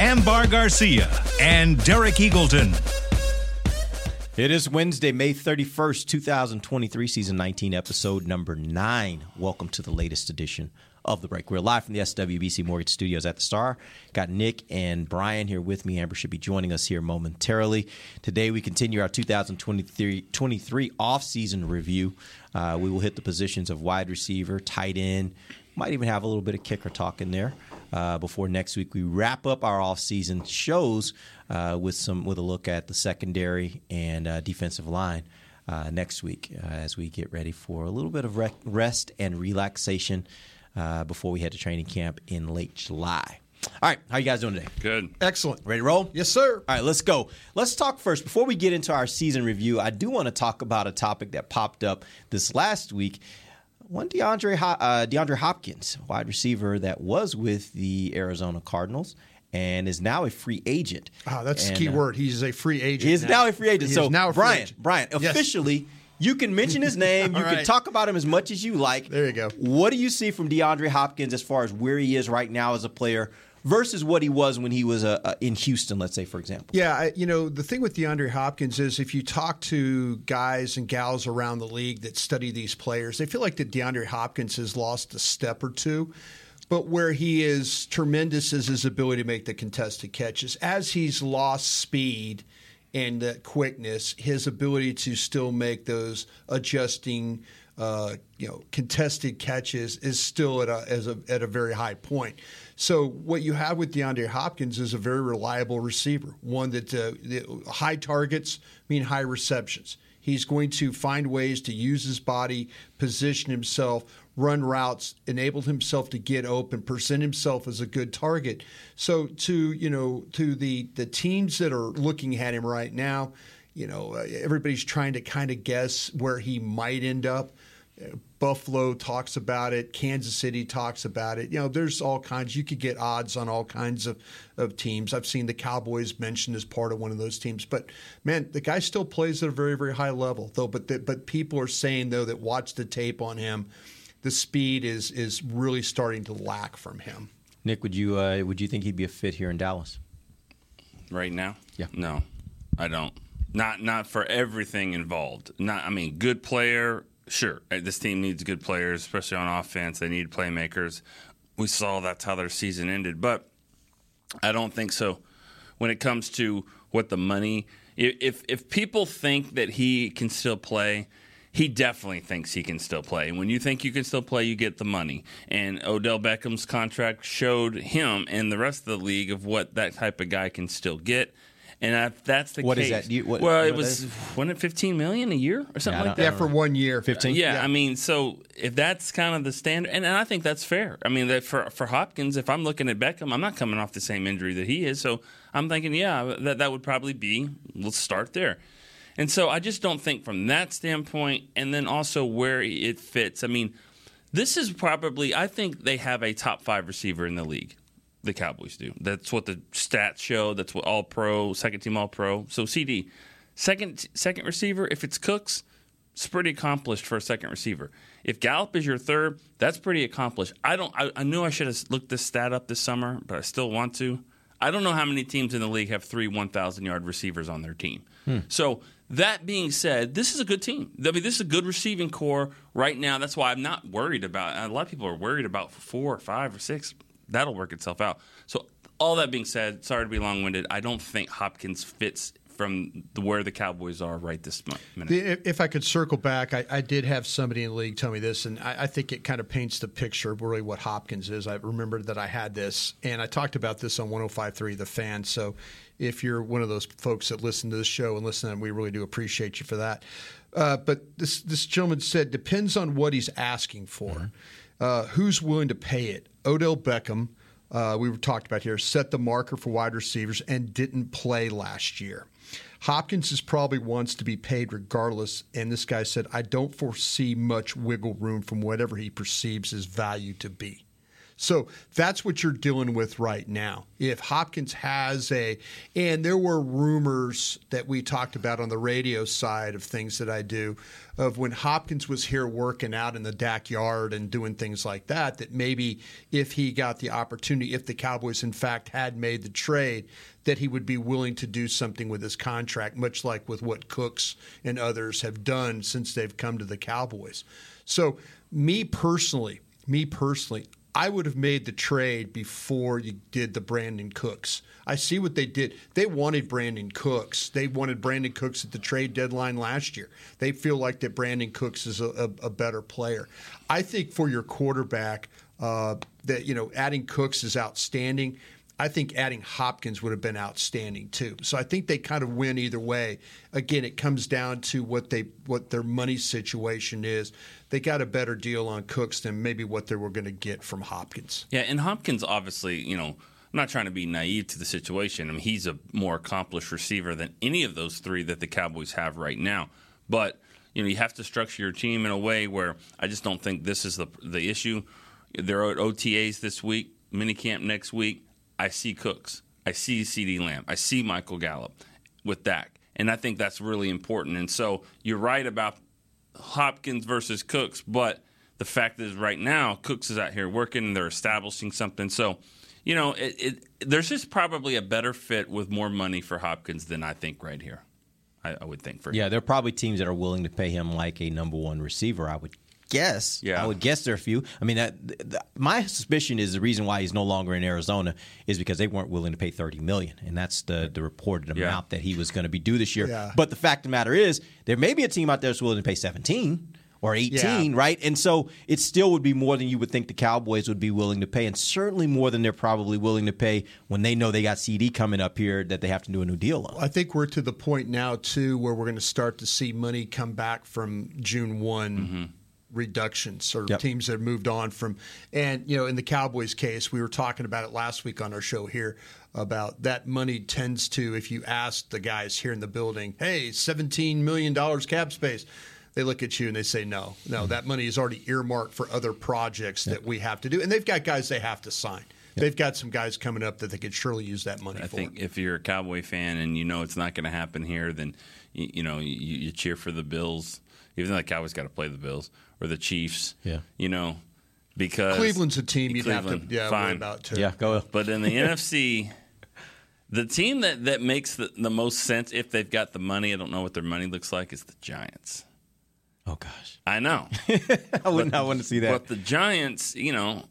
Ambar Garcia, and Derek Eagleton. It is Wednesday, May 31st, 2023, season 19, episode number 9. Welcome to the latest edition of The Break. We're live from the SWBC Mortgage Studios at the Star. Got Nick and Brian here with me. Amber should be joining us here momentarily. Today, we continue our 2023 23 offseason review. Uh, we will hit the positions of wide receiver, tight end, might even have a little bit of kicker talk in there. Uh, before next week, we wrap up our off-season shows uh, with some with a look at the secondary and uh, defensive line uh, next week uh, as we get ready for a little bit of rec- rest and relaxation uh, before we head to training camp in late July. All right, how you guys doing today? Good. Excellent. Ready to roll? Yes, sir. All right, let's go. Let's talk first. Before we get into our season review, I do want to talk about a topic that popped up this last week. One DeAndre uh, DeAndre Hopkins, wide receiver that was with the Arizona Cardinals and is now a free agent. Ah, that's And, the key uh, word. He's a free agent. He is now a free agent. He so now a free Brian, agent. Brian, Yes. officially, you can mention his name. you All can talk about him as much as you like. There you go. What do you see from DeAndre Hopkins as far as where he is right now as a player versus what he was when he was uh, uh, in Houston, let's say, for example? Yeah, I, you know, the thing with DeAndre Hopkins is if you talk to guys and gals around the league that study these players, they feel like that DeAndre Hopkins has lost a step or two. But where he is tremendous is his ability to make the contested catches. As he's lost speed and that quickness, his ability to still make those adjusting, uh, you know, contested catches is still at a, a at a very high point. So what you have with DeAndre Hopkins is a very reliable receiver, one that uh, high targets mean high receptions. He's going to find ways to use his body, position himself, run routes, enable himself to get open, present himself as a good target. So to you know to the the teams that are looking at him right now, you know uh, everybody's trying to kind of guess where he might end up. Buffalo talks about it. Kansas City talks about it. You know, there's all kinds. You could get odds on all kinds of, of teams. I've seen the Cowboys mentioned as part of one of those teams. But man, the guy still plays at a very, very high level, though. But the, but people are saying though that watch the tape on him, the speed is is really starting to lack from him. Nick, would you uh, would you think he'd be a fit here in Dallas? Right now? Yeah. No, I don't. Not not for everything involved. Not. I mean, good player. Sure, Uh, this team needs good players, especially on offense. They need playmakers. We saw that's how their season ended, but I don't think so. When it comes to what the money, if if people think that he can still play, he definitely thinks he can still play. And when you think you can still play, you get the money. And Odell Beckham's contract showed him and the rest of the league of what that type of guy can still get. And if that's the What is case, that? You- what- well, it was is- wasn't it fifteen million a year or something Yeah, like that? Yeah, for one year, Fifteen. Yeah, I mean, so if that's kind of the standard, and, and I think that's fair. I mean, that for for Hopkins, if I'm looking at Beckham, I'm not coming off the same injury that he is, so I'm thinking, yeah, that that would probably be. Let's start there. And so I just don't think from that standpoint, and then also where it fits. I mean, this is probably I think they have a top five receiver in the league. The Cowboys do. That's what the stats show. That's what All Pro, second team All Pro. So CeeDee, second second receiver. If it's Cooks, it's pretty accomplished for a second receiver. If Gallup is your third, that's pretty accomplished. I don't. I, I knew I should have looked this stat up this summer, but I still want to. I don't know how many teams in the league have three 1,000 yard receivers on their team. Hmm. So that being said, this is a good team. I mean, this is a good receiving corps right now. That's why I'm not worried about. A lot of people are worried about four or five or six. That'll work itself out. So all that being said, sorry to be long winded. I don't think Hopkins fits from the, where the Cowboys are right this minute. If if I could circle back, I, I did have somebody in the league tell me this, and I, I think it kind of paints the picture of really what Hopkins is. I remembered that I had this, and I talked about this on 105.3 The Fan. So if you're one of those folks that listen to this show and listen, we really do appreciate you for that. Uh, but this this gentleman said depends on what he's asking for. Uh, who's willing to pay it? Odell Beckham, uh, we were talked about here, set the marker for wide receivers and didn't play last year. Hopkins is probably wants to be paid regardless, and this guy said, I don't foresee much wiggle room from whatever he perceives his value to be. So that's what you're dealing with right now. If Hopkins has a, and there were rumors that we talked about on the radio side of things that I do, of when Hopkins was here working out in the backyard and doing things like that, that maybe if he got the opportunity, if the Cowboys in fact had made the trade, that he would be willing to do something with his contract, much like with what Cooks and others have done since they've come to the Cowboys. So, me personally, me personally, I would have made the trade before you did the Brandin Cooks. I see what they did. They wanted Brandin Cooks. They wanted Brandin Cooks at the trade deadline last year. They feel like that Brandin Cooks is a, a, a better player. I think for your quarterback, uh, that you know, adding Cooks is outstanding. I think adding Hopkins would have been outstanding too. So I think they kind of win either way. Again, it comes down to what they what their money situation is. They got a better deal on Cooks than maybe what they were going to get from Hopkins. Yeah, and Hopkins obviously, you know, I'm not trying to be naive to the situation. I mean, he's a more accomplished receiver than any of those three that the Cowboys have right now. But you know, you have to structure your team in a way where I just don't think this is the the issue. They're at OTAs this week, minicamp next week. I see Cooks. I see CeeDee Lamb. I see Michael Gallup with Dak. And I think that's really important. And so you're right about Hopkins versus Cooks, but the fact is right now Cooks is out here working and they're establishing something. So, you know, it, it, there's just probably a better fit with more money for Hopkins than I think right here. I, I would think for Yeah, him. there are probably teams that are willing to pay him like a number one receiver. I would guess. Yeah. I would guess there are a few. I mean, that, th- th- my suspicion is the reason why he's no longer in Arizona is because they weren't willing to pay thirty million, and that's the the reported Yeah. amount that he was going to be due this year. Yeah. But the fact of the matter is, there may be a team out there that's willing to pay seventeen. Or 18, Yeah. right? And so it still would be more than you would think the Cowboys would be willing to pay, and certainly more than they're probably willing to pay when they know they got CeeDee coming up here that they have to do a new deal on. I think we're to the point now too where we're going to start to see money come back from June one mm-hmm. Reductions or Yep. teams that have moved on from. And you know, in the Cowboys case, we were talking about it last week on our show here about that money tends to, if you ask the guys here in the building, hey, seventeen million dollars cap space. They look at you and they say, no, no, mm-hmm. that money is already earmarked for other projects that we have to do. And they've got guys they have to sign. They've got some guys coming up that they could surely use that money I for. think if you're a Cowboy fan and you know it's not going to happen here, then you, you know you, you cheer for the Bills, even though the Cowboys got to play the Bills or the Chiefs. Yeah. you know because Cleveland's a team you'd have to yeah, worry fine. about too. yeah, go. But in the NFC, the team that, that makes the, the most sense if they've got the money, I don't know what their money looks like, is the Giants. Oh gosh, I know. I would not want to see that. But the Giants, you know,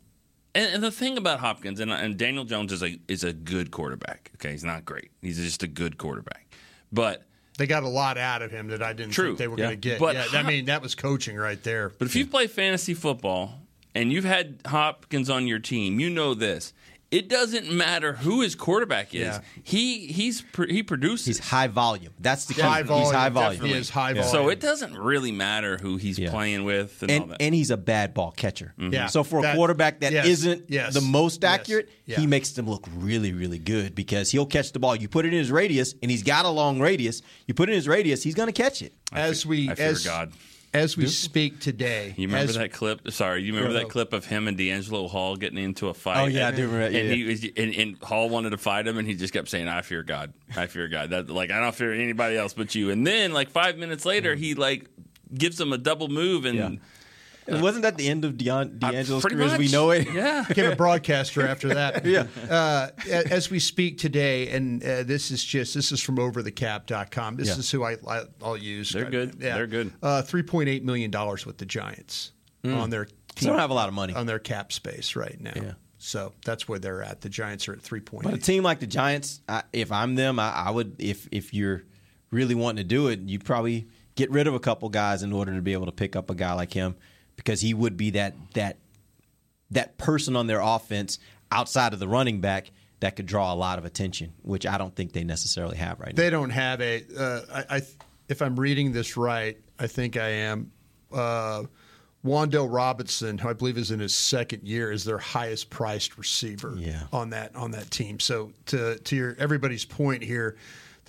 and, and the thing about Hopkins and, and Daniel Jones is a is a good quarterback. Okay, he's not great. He's just a good quarterback. But They got a lot out of him that I didn't True. think they were Yeah. going to get. But yeah, I mean, that was coaching right there. but if you play fantasy football and you've had Hopkins on your team, you know this. It doesn't matter who his quarterback is. Yeah. He he's he produces. He's high volume. That's the key. High volume, he's high volume. definitely is high volume. so it doesn't really matter who he's Yeah. playing with and, all And, that. and he's a bad ball catcher. Mm-hmm. Yeah. So for a quarterback that yes, not yes, the most yes, accurate, yeah. he makes them look really, really good because he'll catch the ball. You put it in his radius, and he's got a long radius. You put it in his radius, he's going to catch it. as we I fear as God. As we speak today, You remember as- that clip? Sorry, you remember that clip of him and DeAngelo Hall getting into a fight? Oh, yeah, I do remember that. And Yeah, he was, and, and Hall wanted to fight him, and he just kept saying, "I fear God. I fear God. That like I don't fear anybody else but you." And then like five minutes later, mm. he like gives him a double move, and Yeah. And wasn't that the end of Deon, Uh, DeAngelo's pretty career as we know it? Yeah. became a broadcaster after that. Yeah. Uh, as we speak today, and uh, this is just this is from overthecap.com. This Yeah. is who I, I I'll use. They're good. They're good. Uh, Three point eight million dollars with the Giants on their They don't have a lot of money. on their cap space right now. Yeah. So that's where they're at. The Giants are at three point But a team like the Giants, I, if I'm them, I, I would. If if you're really wanting to do it, you'd probably get rid of a couple guys in order to be able to pick up a guy like him because he would be that that that person on their offense outside of the running back that could draw a lot of attention, which I don't think they necessarily have right now. They don't have a. Uh, I, I if I'm reading this right, I think I am. Uh, Wan'Dale Robinson, who I believe is in his second year, is their highest priced receiver Yeah. on that on that team. So to to your everybody's point here,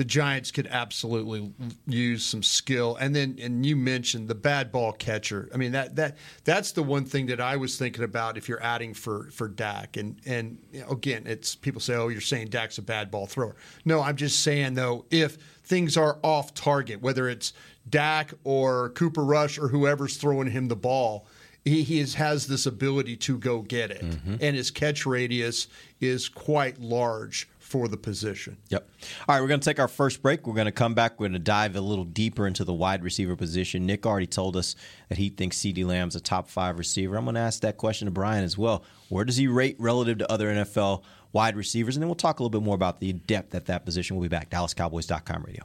the Giants could absolutely use some skill. And then and you mentioned the bad ball catcher. I mean that that that's the one thing that I was thinking about if you're adding for for Dak. And and again, it's people say, oh, you're saying Dak's a bad ball thrower. No, I'm just saying though, if things are off target, whether it's Dak or Cooper Rush or whoever's throwing him the ball. He, he is, has this ability to go get it, mm-hmm. and his catch radius is quite large for the position. Yep. All right, we're going to take our first break. We're going to come back. We're going to dive a little deeper into the wide receiver position. Nick already told us that he thinks CeeDee Lamb's a top five receiver. I'm going to ask that question to Brian as well. Where does he rate relative to other NFL wide receivers? And then we'll talk a little bit more about the depth at that position. We'll be back. DallasCowboys.com radio.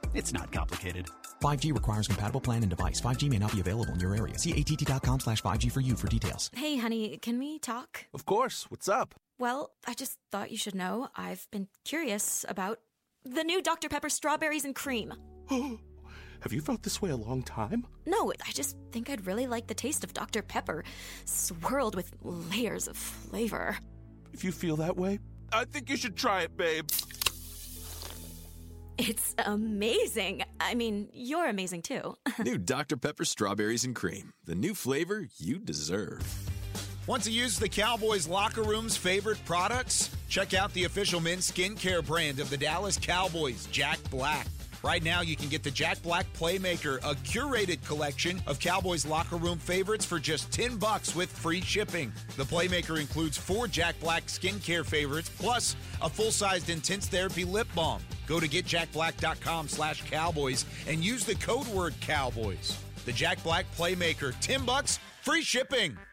It's not complicated. 5G requires compatible plan and device. 5G may not be available in your area. See att.com slash 5G for you for details. Hey, honey, can we talk? Of course. What's up? Well, I just thought you should know I've been curious about the new Dr. Pepper strawberries and cream. Have you felt this way a long time? No, I just think I'd really like the taste of Dr. Pepper, swirled with layers of flavor. If you feel that way, I think you should try it, babe. It's amazing. I mean, you're amazing too. new Dr. Pepper strawberries and cream. The new flavor you deserve. Want to use the Cowboys locker room's favorite products? Check out the official men's skincare brand of the Dallas Cowboys, Jack Black. Right now, you can get the Jack Black Playmaker, a curated collection of Cowboys locker room favorites for just 10 bucks with free shipping. The Playmaker includes four Jack Black skincare favorites plus a full-sized intense therapy lip balm. Go to getjackblack.com slash cowboys and use the code word cowboys. The Jack Black Playmaker, 10 bucks, free shipping.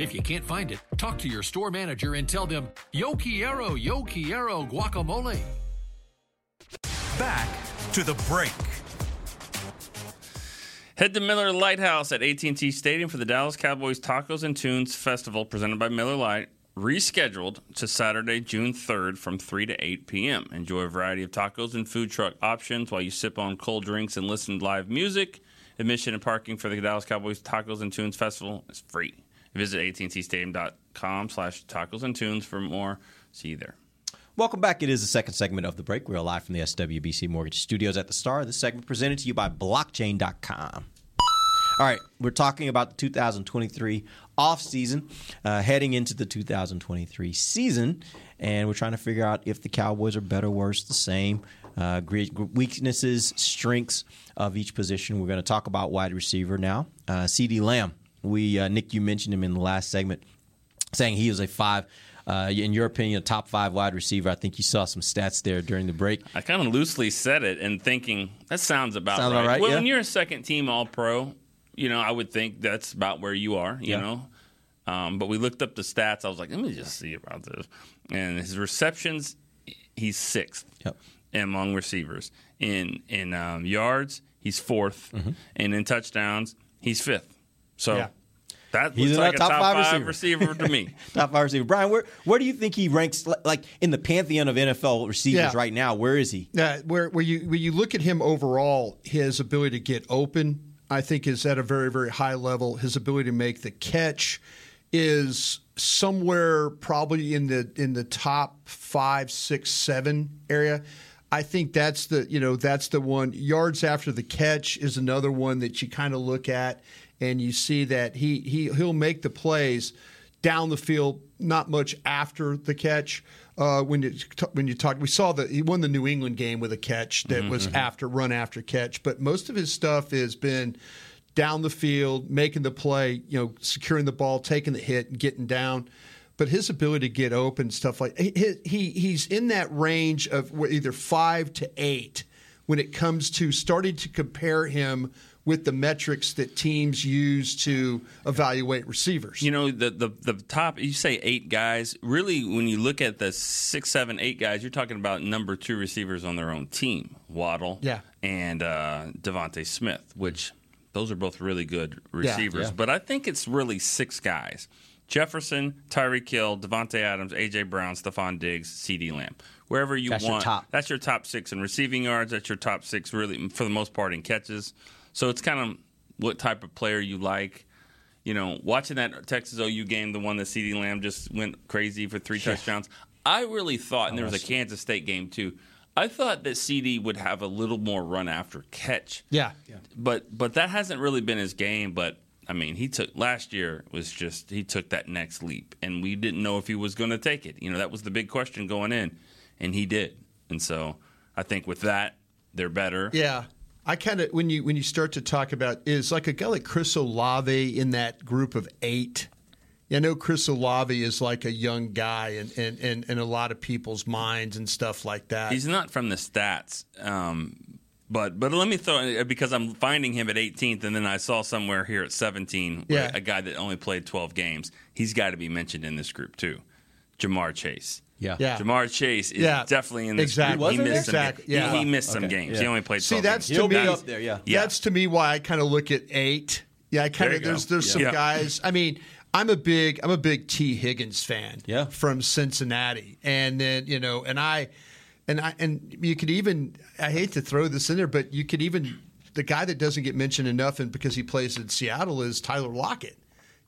If you can't find it, talk to your store manager and tell them, Yo Quiero, Yo Quiero guacamole. Back to the break. Head to Miller Lite House at AT&T Stadium for the Dallas Cowboys Tacos and Tunes Festival presented by Miller Lite, rescheduled to Saturday, June 3rd from 3 to 8 p.m. Enjoy a variety of tacos and food truck options while you sip on cold drinks and listen to live music. Admission and parking for the Dallas Cowboys Tacos and Tunes Festival is free. Visit attstadium.com slash tacos and tunes for more. See you there. Welcome back. It is the second segment of the break. We're live from the SWBC Mortgage Studios at the Star. This segment presented to you by blockchain.com. All right, we're talking about the 2023 off season, uh, heading into the 2023 season, and we're trying to figure out if the Cowboys are better, worse, the same, uh, weaknesses, strengths of each position. We're going to talk about wide receiver now. Uh, CeeDee Lamb, we uh, Nick, you mentioned him in the last segment, saying he was a five. Uh, in your opinion, a top five wide receiver. I think you saw some stats there during the break. I kind of loosely said it and thinking that sounds about Sounds right. about right, Well, yeah. when you're a second team All Pro, you know I would think that's about where you are. You Yeah. know, um, but we looked up the stats. I was like, let me just see about this. And his receptions, he's sixth Yep. among receivers. In in um, yards, he's 4th and in touchdowns, he's fifth. So. Yeah. That He's looks like a top top, five five, receiver. receiver. to me. Top five receiver. Brian, where where do you think he ranks like in the pantheon of NFL receivers Yeah. right now? Where is he? Yeah, where where you when you look at him overall, his ability to get open, I think, is at a very very high level. His ability to make the catch is somewhere probably in the in the top five, six, seven area. I think that's the you know that's the one. Yards after the catch is another one that you kind of look at and you see that he he he'll make the plays down the field, not much after the catch. Uh, when you when you talk, we saw that he won the New England game with a catch that was Mm-hmm. after run after catch, but most of his stuff has been down the field, making the play, you know, securing the ball, taking the hit, and getting down. But his ability to get open, stuff like he, he he's in that range of either five to eight when it comes to starting to compare him with the metrics that teams use to evaluate receivers. You know, the, the the top. You say eight guys. Really, when you look at the six, seven, eight guys, you're talking about number two receivers on their own team: Waddle, Yeah. and uh, DeVonta Smith. Which those are both really good receivers. Yeah. But I think it's really six guys: Jefferson, Tyreek Hill, Davante Adams, AJ Brown, Stefon Diggs, CeeDee Lamb. Wherever you That's your want, top. that's your top six in receiving yards. That's your top six, really, for the most part, in catches. So it's kind of what type of player you like. You know, watching that Texas OU game, the one that CeeDee Lamb just went crazy for three touchdowns. I really thought, and there was a Kansas State game too. I thought that CeeDee would have a little more run after catch. Yeah. Yeah. But but that hasn't really been his game. But I mean, he took last year was just he took that next leap, and we didn't know if he was going to take it. You know, that was the big question going in, and he did. And so I think with that, they're better. Yeah. I kind of when you when you start to talk about is like a guy like Chris Olave in that group of eight. Yeah, I know Chris Olave is like a young guy and in, in, in a lot of people's minds and stuff like that. He's not from the stats, um, but but let me throw because I'm finding him at 18th, and then I saw somewhere here at 17 Yeah. a guy that only played 12 games. He's got to be mentioned in this group too, Ja'Marr Chase. Yeah. Yeah. Ja'Marr Chase is Yeah. definitely in this Exactly. group. He missed some. Exactly. he- Yeah. He, missed some games. Yeah. He only played. See, that's games. to me. up there, yeah. Yeah. That's to me why I kind of look at eight. Yeah, I kind of you there's there's some Yeah. guys. I mean, I'm a big I'm a big Tee Higgins fan. Yeah. from Cincinnati, and then you know, and I, and I, and you could even I hate to throw this in there, but you could even the guy that doesn't get mentioned enough, and because he plays in Seattle, is Tyler Lockett.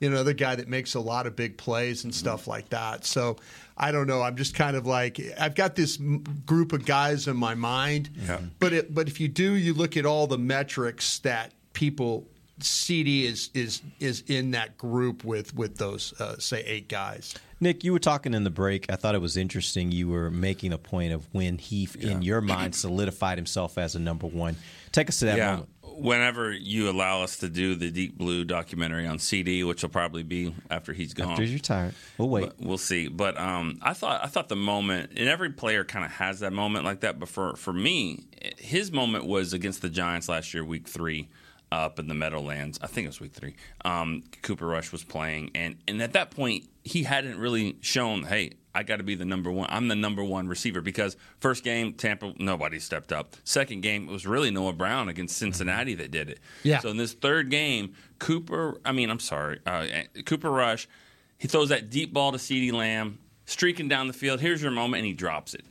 You know, the guy that makes a lot of big plays and stuff like that. So I don't know. I'm just kind of like I've got this m- group of guys in my mind. Yeah. But it, but if you do, you look at all the metrics that people CeeDee is is is in that group with with those uh, say eight guys. Nick, you were talking in the break. I thought it was interesting. You were making a point of when he, in your mind, solidified himself as a number one. Take us to that yeah. moment. Whenever you allow us to do the Deep Blue documentary on CeeDee, which will probably be after he's gone. After you're tired, we'll wait. But we'll see. But um, I thought I thought the moment, and every player kind of has that moment like that. But for for me, his moment was against the Giants last year, Week Three, up in the Meadowlands. I think it was Week Three. Um, Cooper Rush was playing, and and at that point, he hadn't really shown, hey. I got to be the number one. I'm the number one receiver because first game Tampa nobody stepped up. Second game it was really Noah Brown against Cincinnati that did it. Yeah. So in this third game, Cooper. I mean, I'm sorry, uh, Cooper Rush. He throws that deep ball to CeeDee Lamb, streaking down the field. Here's your moment, and he drops it.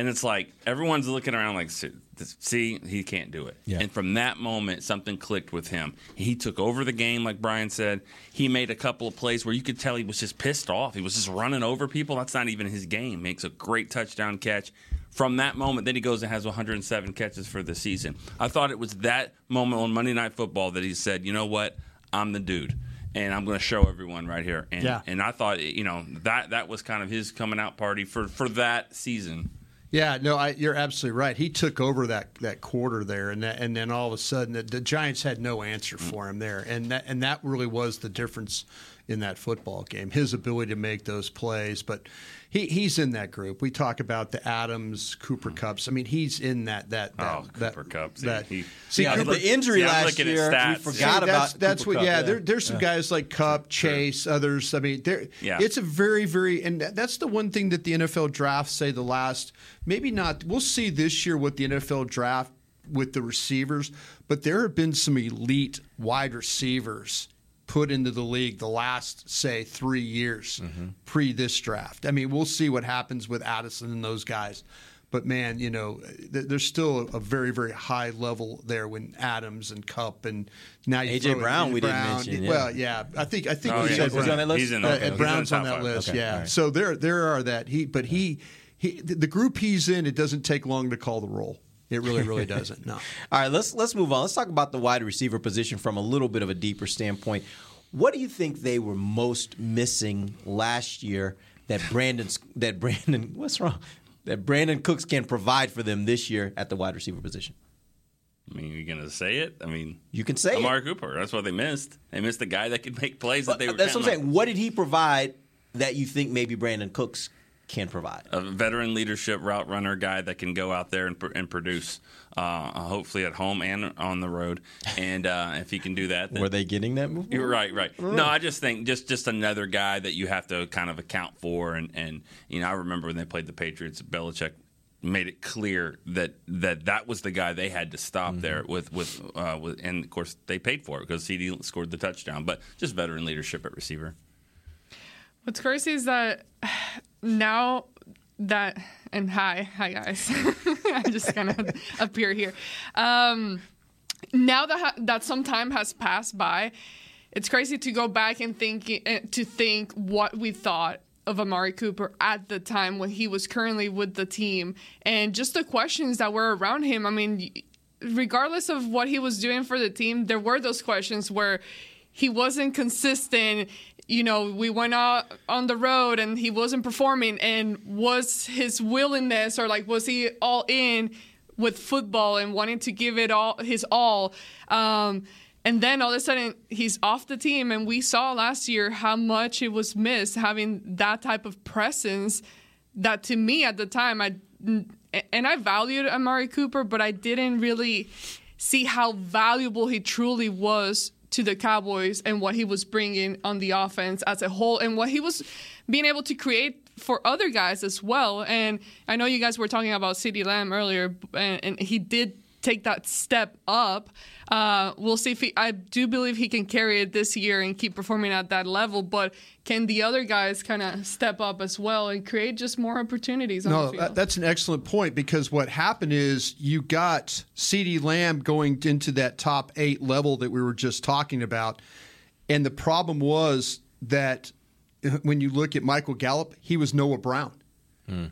And it's like everyone's looking around like, "See- he can't do it. Yeah. And from that moment, something clicked with him. He took over the game, like Brian said. He made a couple of plays where you could tell he was just pissed off. He was just running over people. That's not even his game. Makes a great touchdown catch. From that moment, then he goes and has 107 catches for the season. I thought it was that moment on Monday Night Football that he said, "You know what? I'm the dude." And I'm going to show everyone right here. And, Yeah. and I thought, you know, that that was kind of his coming out party for, for that season. Yeah, no, I, you're absolutely right. He took over that, that quarter there, and that, and then all of a sudden the, the Giants had no answer mm. for him there, and that and that really was the difference in that football game. His ability to make those plays, but he, he's in that group. We talk about the Adams Cooper hmm. Cups. I mean, he's in that that that Oh, that, Cooper Kupp. See, That, he- see, Yeah, Cooper, the injury See, I'm last year, we forgot See, about. that's that's what. Kupp, Yeah, There, there's some guys like Kupp, Chase, others. I mean, there. Yeah. It's a very, very, and that's the one thing that the NFL draft say the last. Maybe not. We'll see this year what the NFL draft with the receivers, but there have been some elite wide receivers put into the league the last say three years pre this draft. I mean, we'll see what happens with Addison and those guys. But man, you know, th- there's still a very, very high level there when Adams and Kupp and now you A.J. throw Brown in we didn't mention, yeah. Well, yeah, I think I think Oh, we yeah. said He's Brown. on that list? He's in Uh, the- he's Brown's the on that five. list. Okay, yeah. all right. So there there are that he, but he he the the group he's in. It doesn't take long to call the roll. It really, really doesn't. No. All right, let's let's move on. Let's talk about the wide receiver position from a little bit of a deeper standpoint. What do you think they were most missing last year that Brandin that Brandin what's wrong that Brandin Cooks can provide for them this year at the wide receiver position? I mean, you're gonna say it. I mean, You can say Amari it. Cooper. That's what they missed. They missed the guy that could make plays that they uh, were. That's what I'm counting on. saying. What did he provide that you think maybe Brandin Cooks can provide? a veteran leadership route runner guy that can go out there and, and produce, uh, hopefully at home and on the road. And uh, if he can do that, then Were they getting that move? You're right, right. No, I just think just just another guy that you have to kind of account for. And and you know, I remember when they played the Patriots, Belichick made it clear that that that was the guy they had to stop there with with uh, with, and of course they paid for it because CeeDee scored the touchdown. But just veteran leadership at receiver. What's crazy is that now that and hi, hi guys, I just kind of appear here. Um, now that ha- that some time has passed by, it's crazy to go back and think eh, to think what we thought of Amari Cooper at the time when he was currently with the team, and just the questions that were around him. I mean, regardless of what he was doing for the team, there were those questions where he wasn't consistent. You know, we went out on the road and he wasn't performing. And was his willingness or like was he all in with football and wanting to give it all his all? Um, and then all of a sudden he's off the team, and we saw last year how much it was missed having that type of presence. That to me at the time, I and I valued Amari Cooper, but I didn't really see how valuable he truly was to the Cowboys and what he was bringing on the offense as a whole and what he was being able to create for other guys as well. And I know you guys were talking about CeeDee Lamb earlier, and, and he did take that step up. Uh, we'll see if he, I do believe he can carry it this year and keep performing at that level, but can the other guys kind of step up as well and create just more opportunities on the No, field? that's an excellent point because what happened is you got CeeDee Lamb going into that top eight level that we were just talking about. And the problem was that when you look at Michael Gallup, he was Noah Brown.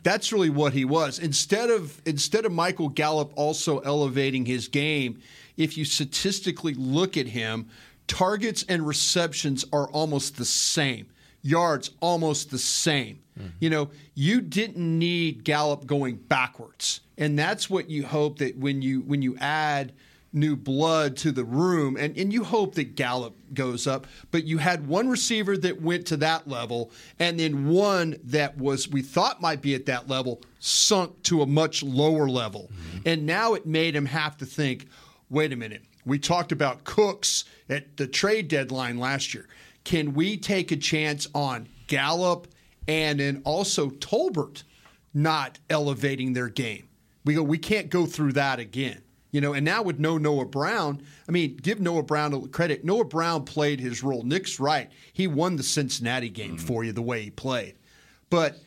That's really what he was. Instead of instead of Michael Gallup also elevating his game, if you statistically look at him, targets and receptions are almost the same. Yards almost the same. Mm-hmm. You know, you didn't need Gallup going backwards. And that's what you hope that when you when you add new blood to the room and, and you hope that Gallup goes up, but you had one receiver that went to that level and then one that was we thought might be at that level sunk to a much lower level. Mm-hmm. And now it made him have to think, wait a minute. We talked about Cooks at the trade deadline last year. Can we take a chance on Gallup and then also Tolbert not elevating their game? We go, we can't go through that again. You know, and now with no Noah Brown, I mean, give Noah Brown credit. Noah Brown played his role. Nick's right. He won the Cincinnati game mm-hmm. for you the way he played. But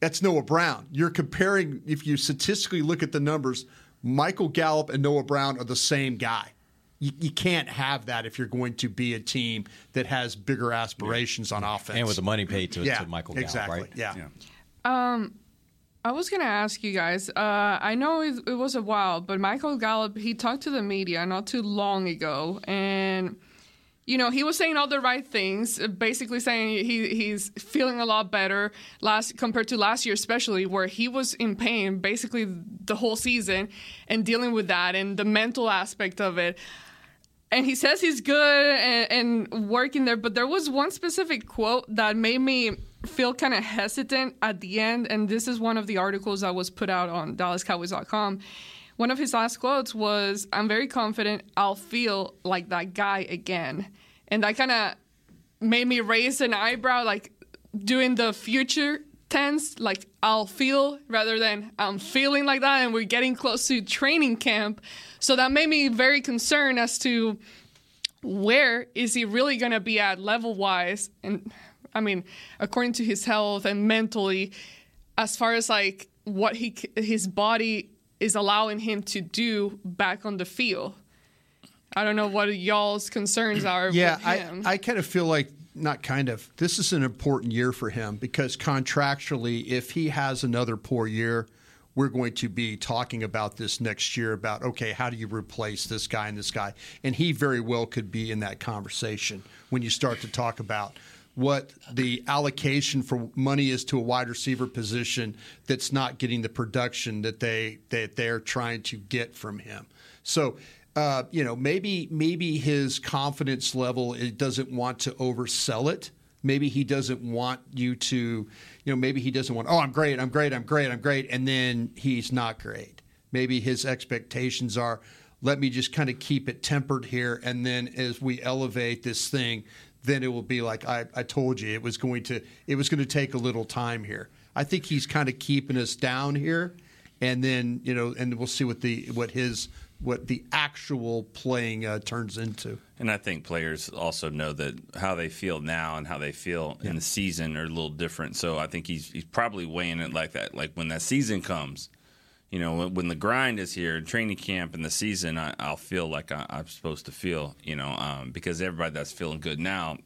that's Noah Brown. You're comparing, if you statistically look at the numbers, Michael Gallup and Noah Brown are the same guy. You, you can't have that if you're going to be a team that has bigger aspirations on offense. And with the money paid to, yeah, to Michael Gallup, exactly. right? Yeah. Um, I was gonna ask you guys. Uh, I know it, it was a while, but Michael Gallup he talked to the media not too long ago, and you know he was saying all the right things. uh, Basically saying he he's feeling a lot better last compared to last year, especially where he was in pain basically the whole season and dealing with that and the mental aspect of it and he says he's good and, and working there but there was one specific quote that made me feel kind of hesitant at the end and this is one of the articles that was put out on dallascowboys.com one of his last quotes was i'm very confident i'll feel like that guy again. And that kind of made me raise an eyebrow like doing the future tense like i'll feel rather than i'm feeling like that and we're getting close to training camp. So that made me very concerned as to where is he really going to be at level wise and i mean according to his health and mentally as far as like what he his body is allowing him to do back on the field i don't know what y'all's concerns are Yeah, I. I kind of feel like not kind of. This is an important year for him because contractually, if he has another poor year, we're going to be talking about this next year about okay, how do you replace this guy and this guy? And he very well could be in that conversation when you start to talk about what the allocation for money is to a wide receiver position that's not getting the production that they that they're trying to get from him. So uh, you know, maybe maybe his confidence level it doesn't want to oversell it. Maybe he doesn't want you to, you know, maybe he doesn't want, oh, I'm great, I'm great, I'm great, I'm great, and then he's not great. Maybe his expectations are, let me just kind of keep it tempered here, and then as we elevate this thing, then it will be like I, I told you, it was going to, it was going to take a little time here. I think he's kind of keeping us down here, and then you know, and we'll see what the what his what the actual playing uh, turns into. And I think players also know that how they feel now and how they feel yeah. in the season are a little different. So I think he's he's probably weighing it like that. Like when that season comes, you know, when, the grind is here, training camp and the season, I, will feel like I, am supposed to feel. You know, um, because everybody that's feeling good now,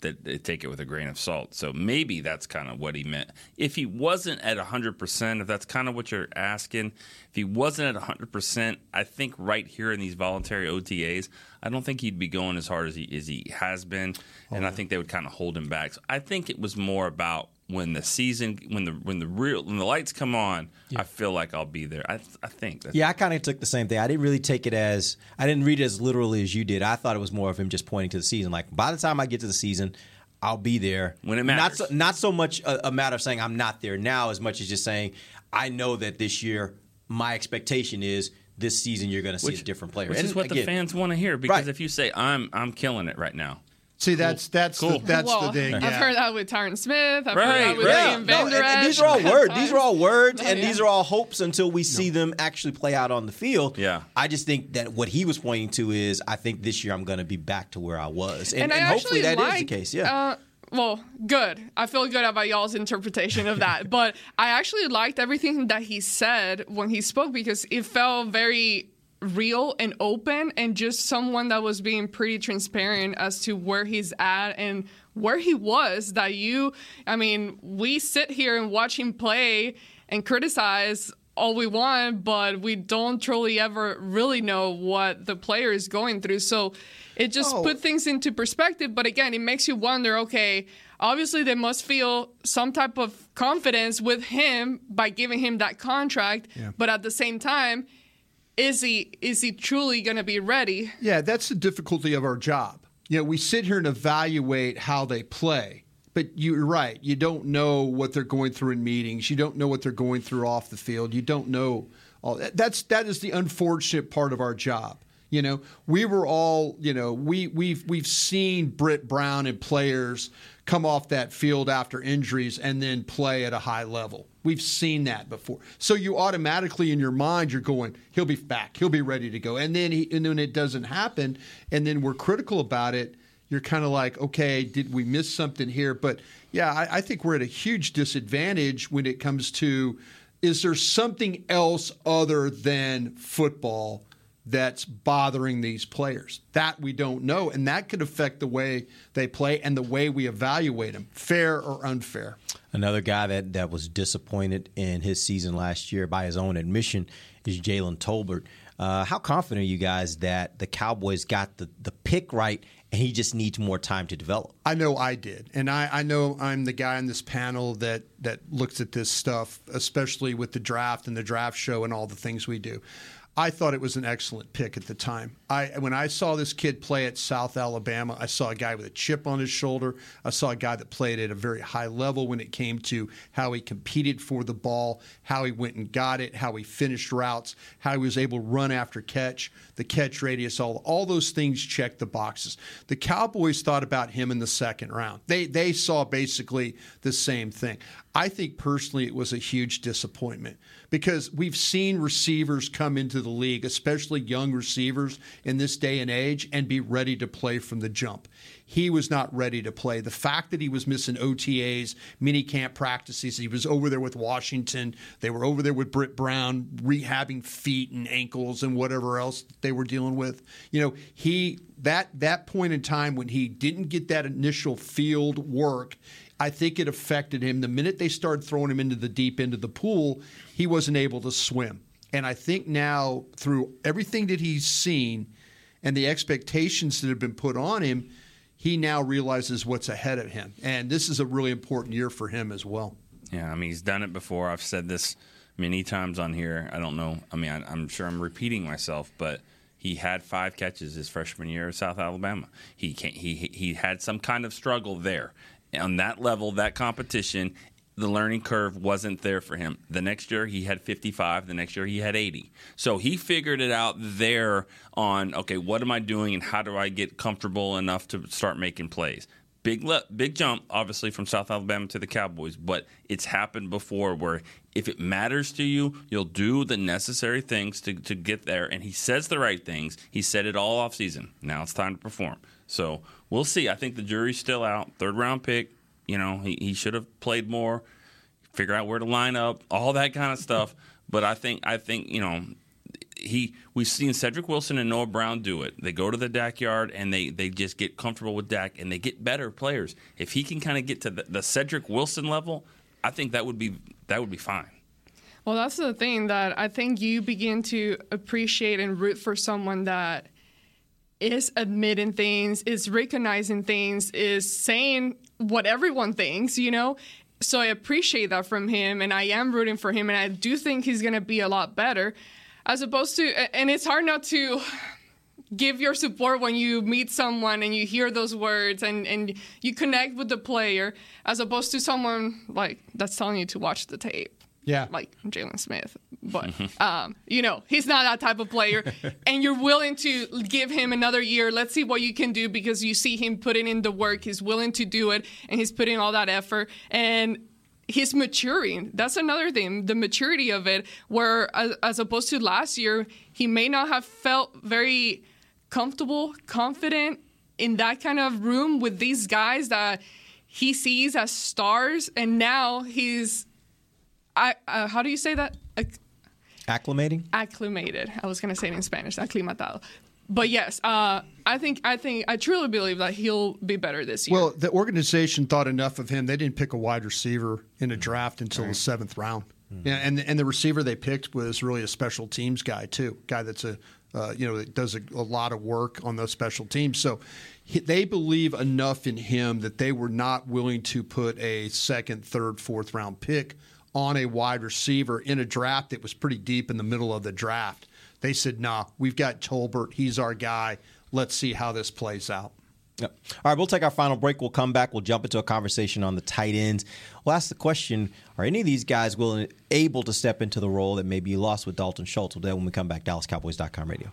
that they take it with a grain of salt. So maybe that's kind of what he meant. If he wasn't at 100%, if that's kind of what you're asking, if he wasn't at 100%, I think right here in these voluntary OTAs, I don't think he'd be going as hard as he, as he has been. And I think they would kind of hold him back. So I think it was more about when the season when the when the real when the lights come on, yeah. I feel like I'll be there. I I think. yeah, I kind of took the same thing. I didn't really take it as I didn't read it as literally as you did. I thought it was more of him just pointing to the season. Like by the time I get to the season, I'll be there when it matters. Not so, not so much a, a matter of saying I'm not there now, as much as just saying I know that this year my expectation is this season you're going to see which, a different player. Which and is what again, the fans want to hear because right. if you say I'm I'm killing it right now, See, that's that's cool. the, that's well, the thing. I've Yeah. heard that with Tyron Smith. I've Right, heard that with right. Ian No, and- and these are all words. These are all words, and Yeah. these are all hopes until we see them actually play out on the field. Yeah. I just think that what he was pointing to is, I think this year I'm going to be back to where I was, and, And, and I hopefully actually that is like, the case. Yeah. Uh, well, good. I feel good about y'all's interpretation of that. but I actually liked everything that he said when he spoke because it felt very real and open and just someone that was being pretty transparent as to where he's at and where he was that you I mean, we sit here and watch him play and criticize all we want, but we don't truly ever really know what the player is going through. So it just Oh. put things into perspective. But again, it makes you wonder okay, obviously they must feel some type of confidence with him by giving him that contract. Yeah. But at the same time, is he is he truly going to be ready? Yeah, that's the difficulty of our job. You know, we sit here and evaluate how they play, but you're right. You don't know what they're going through in meetings. You don't know what they're going through off the field. You don't know all that. That's that is the unfortunate part of our job. You know, we were all, you know, we we've we've seen Britt Brown and players come off that field after injuries and then play at a high level. We've seen that before. So you automatically in your mind you're going, he'll be back, he'll be ready to go. And then he, and then it doesn't happen and then we're critical about it. You're kind of like, okay, did we miss something here? But yeah, I, I think we're at a huge disadvantage when it comes to is there something else other than football that's bothering these players. That we don't know, and that could affect the way they play and the way we evaluate them, fair or unfair. Another guy that, that was disappointed in his season last year by his own admission is Jalen Tolbert. Uh, how confident are you guys that the Cowboys got the, the pick right and he just needs more time to develop? I know I did, and I, I know I'm the guy on this panel that that looks at this stuff, especially with the draft and the draft show and all the things we do. I thought it was an excellent pick at the time. I when I saw this kid play at South Alabama, I saw a guy with a chip on his shoulder. I saw a guy that played at a very high level when it came to how he competed for the ball, how he went and got it, how he finished routes, how he was able to run after catch, the catch radius, all all those things checked the boxes. The Cowboys thought about him in the second round. They they saw basically the same thing. I think personally it was a huge disappointment because we've seen receivers come into the league, especially young receivers in this day and age, and be ready to play from the jump. He was not ready to play. The fact that he was missing OTAs, mini camp practices, he was over there with Washington. They were over there with Britt Brown, rehabbing feet and ankles and whatever else they were dealing with. You know, he that that point in time when he didn't get that initial field work I think it affected him. The minute they started throwing him into the deep end of the pool, he wasn't able to swim. And I think now, through everything that he's seen and the expectations that have been put on him, he now realizes what's ahead of him. And this is a really important year for him as well. Yeah, I mean, he's done it before. I've said this many times on here. I don't know. I mean, I, I'm sure I'm repeating myself, but he had five catches his freshman year at South Alabama. He can't, he he had some kind of struggle there on that level, that competition. The learning curve wasn't there for him. The next year he had 55. The next year he had 80. So he figured it out there on okay, what am I doing and how do I get comfortable enough to start making plays big le- big jump obviously from South Alabama to the Cowboys, but it's happened before where if it matters to you, you'll do the necessary things to, to get there. And he says the right things. He said it all off season. Now it's time to perform. So we'll see. I think the jury's still out. Third round pick. You know, he, he should have played more. Figure out where to line up, all that kind of stuff. But I think I think you know he we've seen Cedric Wilson and Noah Brown do it. They go to the Dak yard and they they just get comfortable with Dak and they get better players. If he can kind of get to the, the Cedric Wilson level, I think that would be that would be fine. Well, that's the thing that I think you begin to appreciate and root for someone that is admitting things, is recognizing things, is saying what everyone thinks, you know? So I appreciate that from him and I am rooting for him and I do think he's going to be a lot better as opposed to and it's hard not to give your support when you meet someone and you hear those words and, and you connect with the player as opposed to someone like that's telling you to watch the tape. Yeah. Like Jalen Smith. But, um, you know, he's not that type of player. and you're willing to give him another year. Let's see what you can do because you see him putting in the work. He's willing to do it and he's putting all that effort. And he's maturing. That's another thing, the maturity of it, where as, as opposed to last year, he may not have felt very comfortable, confident in that kind of room with these guys that he sees as stars. And now he's, I, uh, how do you say that? Acc- Acclimating? acclimated. I was going to say it in Spanish, aclimatado. But yes, uh, I think I think I truly believe that he'll be better this year. Well, the organization thought enough of him. They didn't pick a wide receiver in a draft until the seventh round. Yeah, and and the receiver they picked was really a special teams guy too, guy that's a uh, you know that does a, a, lot of work on those special teams. So he, they believe enough in him that they were not willing to put a second, third, fourth round pick on a wide receiver in a draft that was pretty deep in the middle of the draft. They said, "Nah, we've got Tolbert. He's our guy. Let's see how this plays out." Yep. All right, we'll take our final break. We'll come back. We'll jump into a conversation on the tight ends. We'll ask the question: Are any of these guys willing, able to step into the role that maybe you lost with Dalton Schultz? We'll do that when we come back. DallasCowboys.com radio.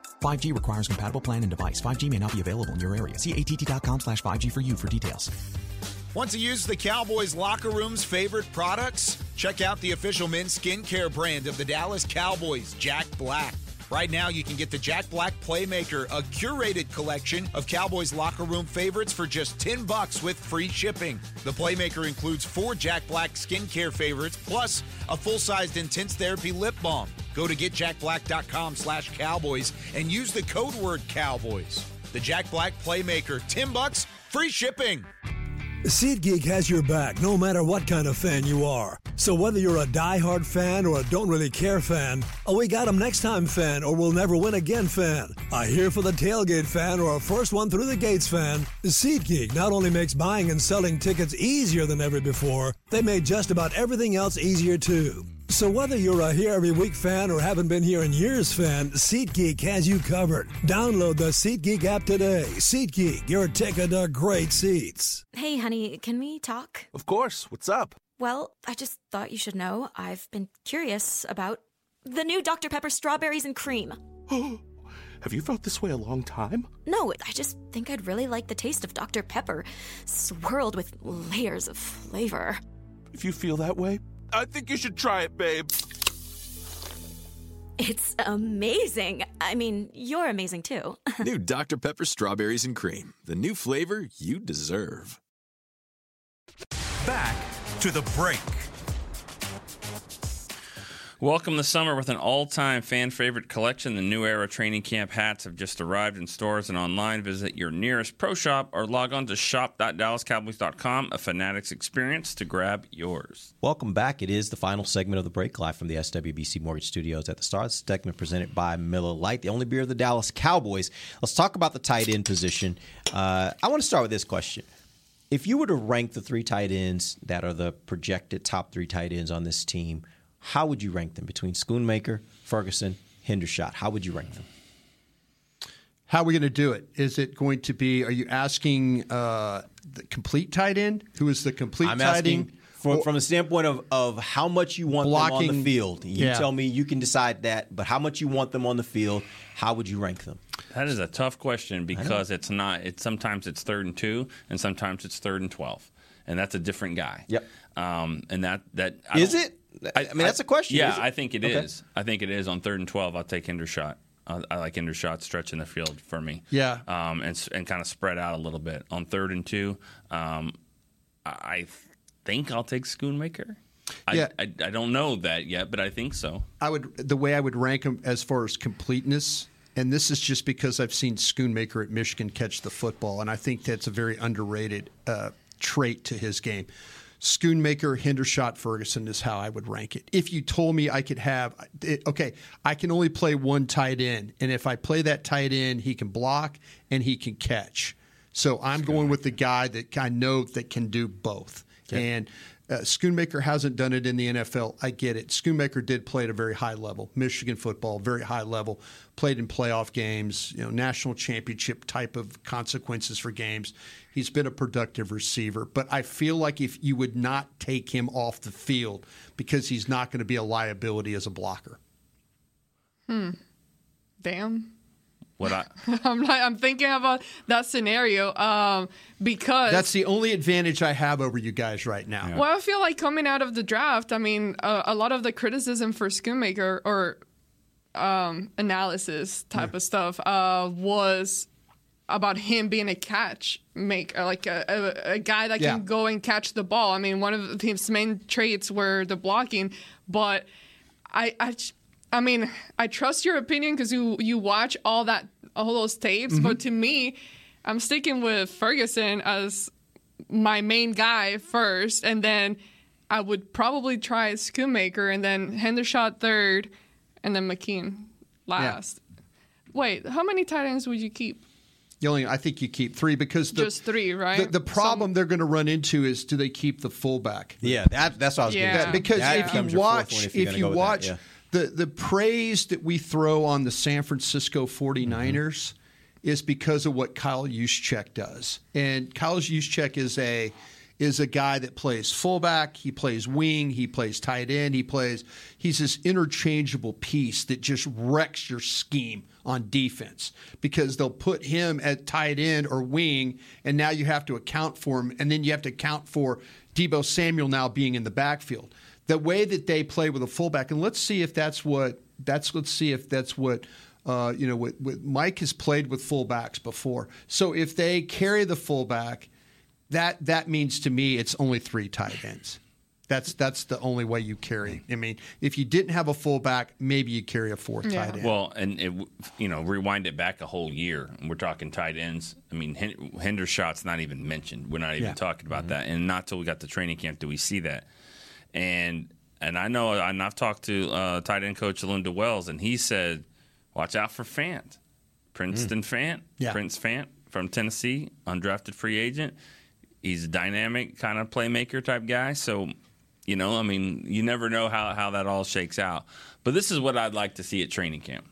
5G requires compatible plan and device. 5G may not be available in your area. See att.com slash 5G for you for details. Want to use the Cowboys locker room's favorite products? Check out the official men's skincare brand of the Dallas Cowboys, Jack Black. Right now, you can get the Jack Black Playmaker, a curated collection of Cowboys locker room favorites for just 10 bucks with free shipping. The Playmaker includes four Jack Black skincare favorites plus a full-sized intense therapy lip balm. Go to getjackblack.com slash cowboys and use the code word cowboys. The Jack Black Playmaker, 10 bucks, free shipping. SeatGeek has your back no matter what kind of fan you are. So whether you're a die-hard fan or a don't really care fan, a we got 'em next time fan or we'll never win again fan, a here for the tailgate fan or a first one through the gates fan, SeatGeek not only makes buying and selling tickets easier than ever before, they made just about everything else easier too. So whether you're a here every week fan or haven't been here in years fan, SeatGeek has you covered. Download the SeatGeek app today. SeatGeek, your ticket to great seats. Hey, honey, can we talk? Of course. What's up? Well, I just thought you should know I've been curious about the new Dr. Pepper strawberries and cream. Have you felt this way a long time? No, I just think I'd really like the taste of Dr. Pepper, swirled with layers of flavor. If you feel that way, I think you should try it, babe. It's amazing. I mean, you're amazing too. new Dr. Pepper Strawberries and Cream, the new flavor you deserve. Back to the break. Welcome the summer with an all time fan favorite collection. The new era training camp hats have just arrived in stores and online. Visit your nearest pro shop or log on to shop.dallascowboys.com, a Fanatics experience to grab yours. Welcome back. It is the final segment of the break live from the SWBC Mortgage Studios at the Star. This segment presented by Miller Lite, the only beer of the Dallas Cowboys. Let's talk about the tight end position. Uh, I want to start with this question. If you were to rank the three tight ends that are the projected top three tight ends on this team, how would you rank them between Schoonmaker, Ferguson, Hendershot? How would you rank them? How are we going to do it? Is it going to be? Are you asking uh, the complete tight end? Who is the complete I'm tight asking end? from, from the standpoint of, of how much you want them on the field. You yeah. tell me you can decide that, but how much you want them on the field, how would you rank them? That is a tough question because it's not. It's sometimes it's third and two, and sometimes it's third and twelve, and that's a different guy. Yep. Um, and that that I Is it? I mean, that's a question. Yeah, I think it Okay. is. I think it is on third and twelve. I'll take Hendershot. I, I like Hendershot stretching the field for me. Yeah. Um, and and kind of spread out a little bit on third and two. Um, I I think I'll take Schoonmaker. I, Yeah. I, I don't know that yet, but I think so. I would the way I would rank them as far as completeness, and this is just because I've seen Schoonmaker at Michigan catch the football, and I think that's a very underrated uh, trait to his game. Schoonmaker, Hendershot, Ferguson is how I would rank it. If you told me I could have, it, okay, I can only play one tight end, and if I play that tight end, he can block and he can catch. So I'm going with the guy that I know that can do both. And uh, Schoonmaker hasn't done it in the NFL. I get it. Schoonmaker did play at a very high level, Michigan football, very high level. Played in playoff games, you know, national championship type of consequences for games. He's been a productive receiver, but I feel like if you would not take him off the field because he's not going to be a liability as a blocker. Hmm. Damn. What I I'm like, I'm thinking about that scenario um, because That's the only advantage I have over you guys right now. Well, I feel like coming out of the draft, I mean, uh, a lot of the criticism for Schoonmaker or um, analysis type of stuff uh, was about him being a catch maker, like a, a, a guy that Yeah. can go and catch the ball. I mean, one of his main traits were the blocking, but I, I, I mean, I trust your opinion because you you watch all that all those tapes, but mm-hmm. to me, I'm sticking with Ferguson as my main guy first, and then I would probably try Schoonmaker, and then Hendershot third, and then McKeon last. Wait, how many tight ends would you keep? The only I think you keep three because the, Just three, right? the, the problem they're going to run into is do they keep the fullback? Yeah, that, that's what I was Yeah. going to That- because that if you watch, one if you're if you go that, watch yeah. The the praise that we throw on the San Francisco 49ers Mm-hmm. is because of what Kyle Juszczyk does. And Kyle Juszczyk is a is a guy that plays fullback, he plays wing, he plays tight end, he plays he's this interchangeable piece that just wrecks your scheme on defense because they'll put him at tight end or wing and now you have to account for him and then you have to account for Deebo Samuel now being in the backfield. The way that they play with a fullback and let's see if that's what that's let's see if that's what uh, you know, what, what Mike has played with fullbacks before. So if they carry the fullback, that that means to me it's only three tight ends. That's that's the only way you carry. I mean, if you didn't have a fullback, maybe you carry a fourth Yeah. tight end. Well, and it, you know, rewind it back a whole year, and we're talking tight ends. I mean, Hen- Hendershot's not even mentioned. We're not even Yeah. talking about that, and not till we got to training camp do we see that. And and I know, and I've talked to uh, tight end coach Lunda Wells, and he said, "Watch out for Fant, Princeton Fant, Yeah. Prince Fant from Tennessee, undrafted free agent. He's a dynamic kind of playmaker type guy. So, you know, I mean, you never know how, how that all shakes out. But this is what I'd like to see at training camp.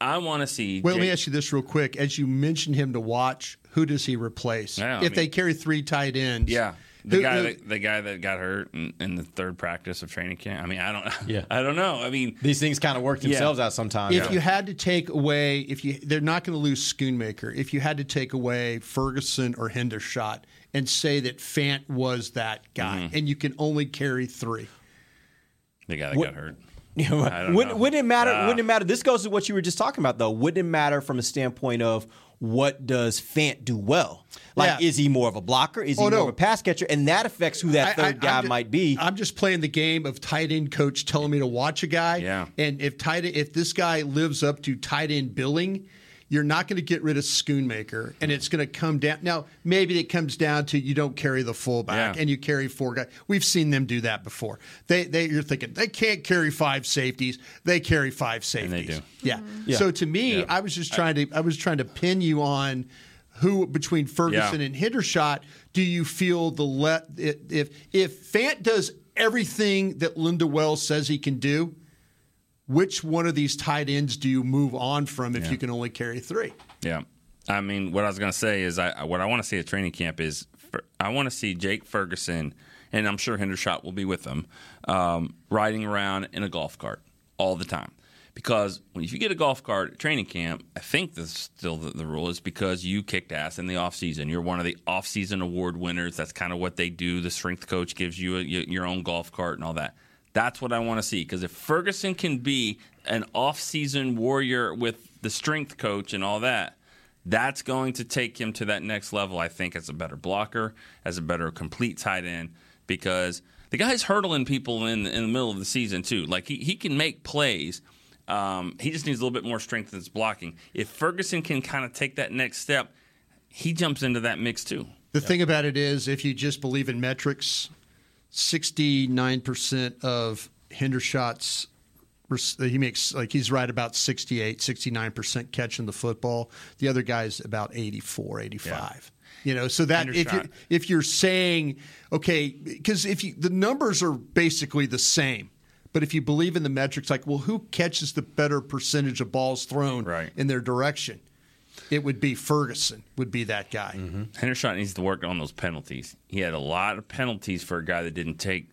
I want to see. Well, let me ask you this real quick. As you mentioned him to watch, who does he replace? Yeah, if mean- they carry three tight ends, Yeah, the Who- guy who- that the guy that got hurt in, in the third practice of training camp. I mean, I don't. Yeah. I don't know. I mean, These things kind of work themselves out sometimes. If you had to take away, if you they're not going to lose Schoonmaker. If you had to take away Ferguson or Hendershot and say that Fant was that guy, Mm-hmm. and you can only carry three, the guy that What- got hurt. You know, I don't wouldn't, know. wouldn't it matter? Ah. wouldn't it matter? This goes to what you were just talking about, though. Wouldn't it matter from a standpoint of what does Fant do well? Like, Yeah. is he more of a blocker? Is he Oh, more no. of a pass catcher? And that affects who that I- I- third guy I'm ju- might be. I'm just playing the game of tight end coach telling me to watch a guy. Yeah. And if tight if this guy lives up to tight end billing, you're not going to get rid of Schoonmaker, and it's going to come down. Now, maybe it comes down to you don't carry the fullback Yeah. and you carry four guys. We've seen them do that before. They, they, you're thinking they can't carry five safeties. They carry five safeties. they do. Yeah. Mm-hmm. Yeah. So to me, Yeah. I was just trying to I was trying to pin you on who between Ferguson Yeah. and Hendershot do you feel the let if if Fant does everything that Lunda Wells says he can do, which one of these tight ends do you move on from if Yeah. you can only carry three? Yeah. I mean, what I was going to say is, I what I want to see at training camp is for, I want to see Jake Ferguson, and I'm sure Hendershot will be with them, um, riding around in a golf cart all the time. Because when if you get a golf cart at training camp, I think this is still the, the rule is because you kicked ass in the offseason. You're one of the offseason award winners. That's kind of what they do. The strength coach gives you a, your own golf cart and all that. That's what I want to see. Because if Ferguson can be an offseason warrior with the strength coach and all that, that's going to take him to that next level, I think, as a better blocker, as a better complete tight end, because the guy's hurdling people in, in the middle of the season, too. Like, he, he can make plays. Um, he just needs a little bit more strength in his blocking. If Ferguson can kind of take that next step, he jumps into that mix, too. The thing about it is, if you just believe in metrics, 69% of Hendershot's uh, he makes like he's right about 68 69% catching the football. The other guy's about 84 85 you know so that if you if you're saying okay because if you the numbers are basically the same but if you believe in the metrics like well who catches the better percentage of balls thrown Right. in their direction it would be Ferguson would be that guy Hendershot needs to work on those penalties. He had a lot of penalties for a guy that didn't take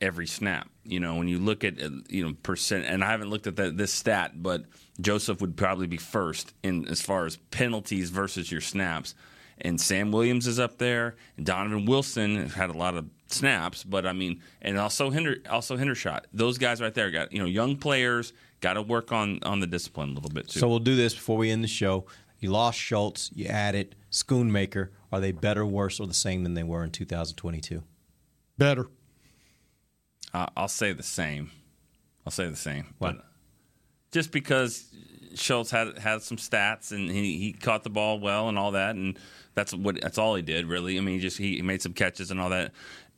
every snap. You know, when you look at uh, you know percent, and I haven't looked at that, this stat, but Joseph would probably be first in as far as penalties versus your snaps. And Sam Williams is up there, and Donovan Wilson had a lot of snaps, but I mean, and also Hinder, also Hendershot. Those guys right there got you know young players got to work on on the discipline a little bit too. So we'll do this before we end the show. You lost Schultz, you added Schoonmaker. Are they better, worse, or the same than they were in 2022? better Uh, I'll say the same. I'll say the same. What? But just because Schultz had had some stats and he, he caught the ball well and all that, and that's what that's all he did really. I mean, he just he, he made some catches and all that,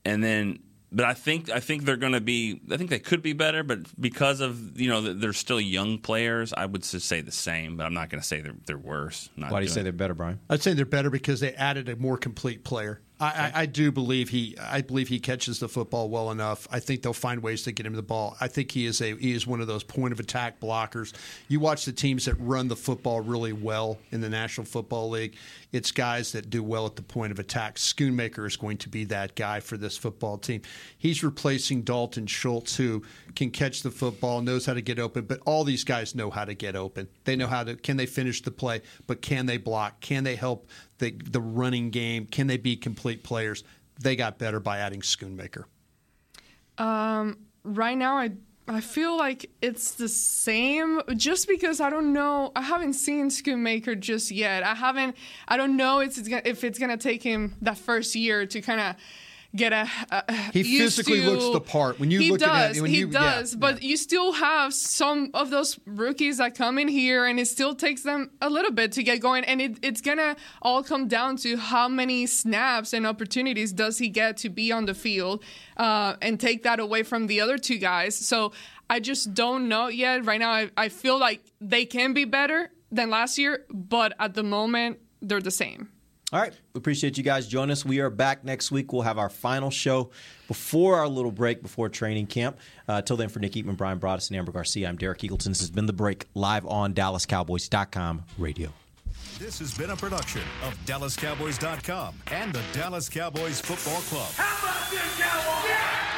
and then. But I think I think they're going to be. I think they could be better, but because of you know they're still young players, I would just say the same. But I'm not going to say they're they're worse. Not Why do you doing- say they're better, Bryan? I'd say they're better because they added a more complete player. I, I, I do believe he. I believe he catches the football well enough. I think they'll find ways to get him the ball. I think he is a he is one of those point of attack blockers. You watch the teams that run the football really well in the National Football League. It's guys that do well at the point of attack. Schoonmaker is going to be that guy for this football team. He's replacing Dalton Schultz, who can catch the football, knows how to get open. But all these guys know how to get open. They know how to. Can they finish the play? But can they block? Can they help the the running game? Can they be complete players? They got better by adding Schoonmaker. Um, right now, I I feel like it's the same, just because I don't know. I haven't seen Schoonmaker just yet. I haven't. I don't know if it's gonna, if it's gonna take him that first year to kind of get a. a He physically to- looks the part. When you he look at does, it- when he you- yeah, does. but you still have some of those rookies that come in here, and it still takes them a little bit to get going. And it, it's gonna all come down to how many snaps and opportunities does he get to be on the field, uh, and take that away from the other two guys. So I just don't know yet. Right now, I, I feel like they can be better than last year, but at the moment, they're the same. All right. We appreciate you guys joining us. We are back next week. We'll have our final show before our little break before training camp. Uh, till then, for Nick Eatman, Bryan Broaddus, and Amber Garcia, I'm Derek Eagleton. This has been The Break live on DallasCowboys.com radio. This has been a production of DallasCowboys.com and the Dallas Cowboys Football Club. How about this, Cowboys?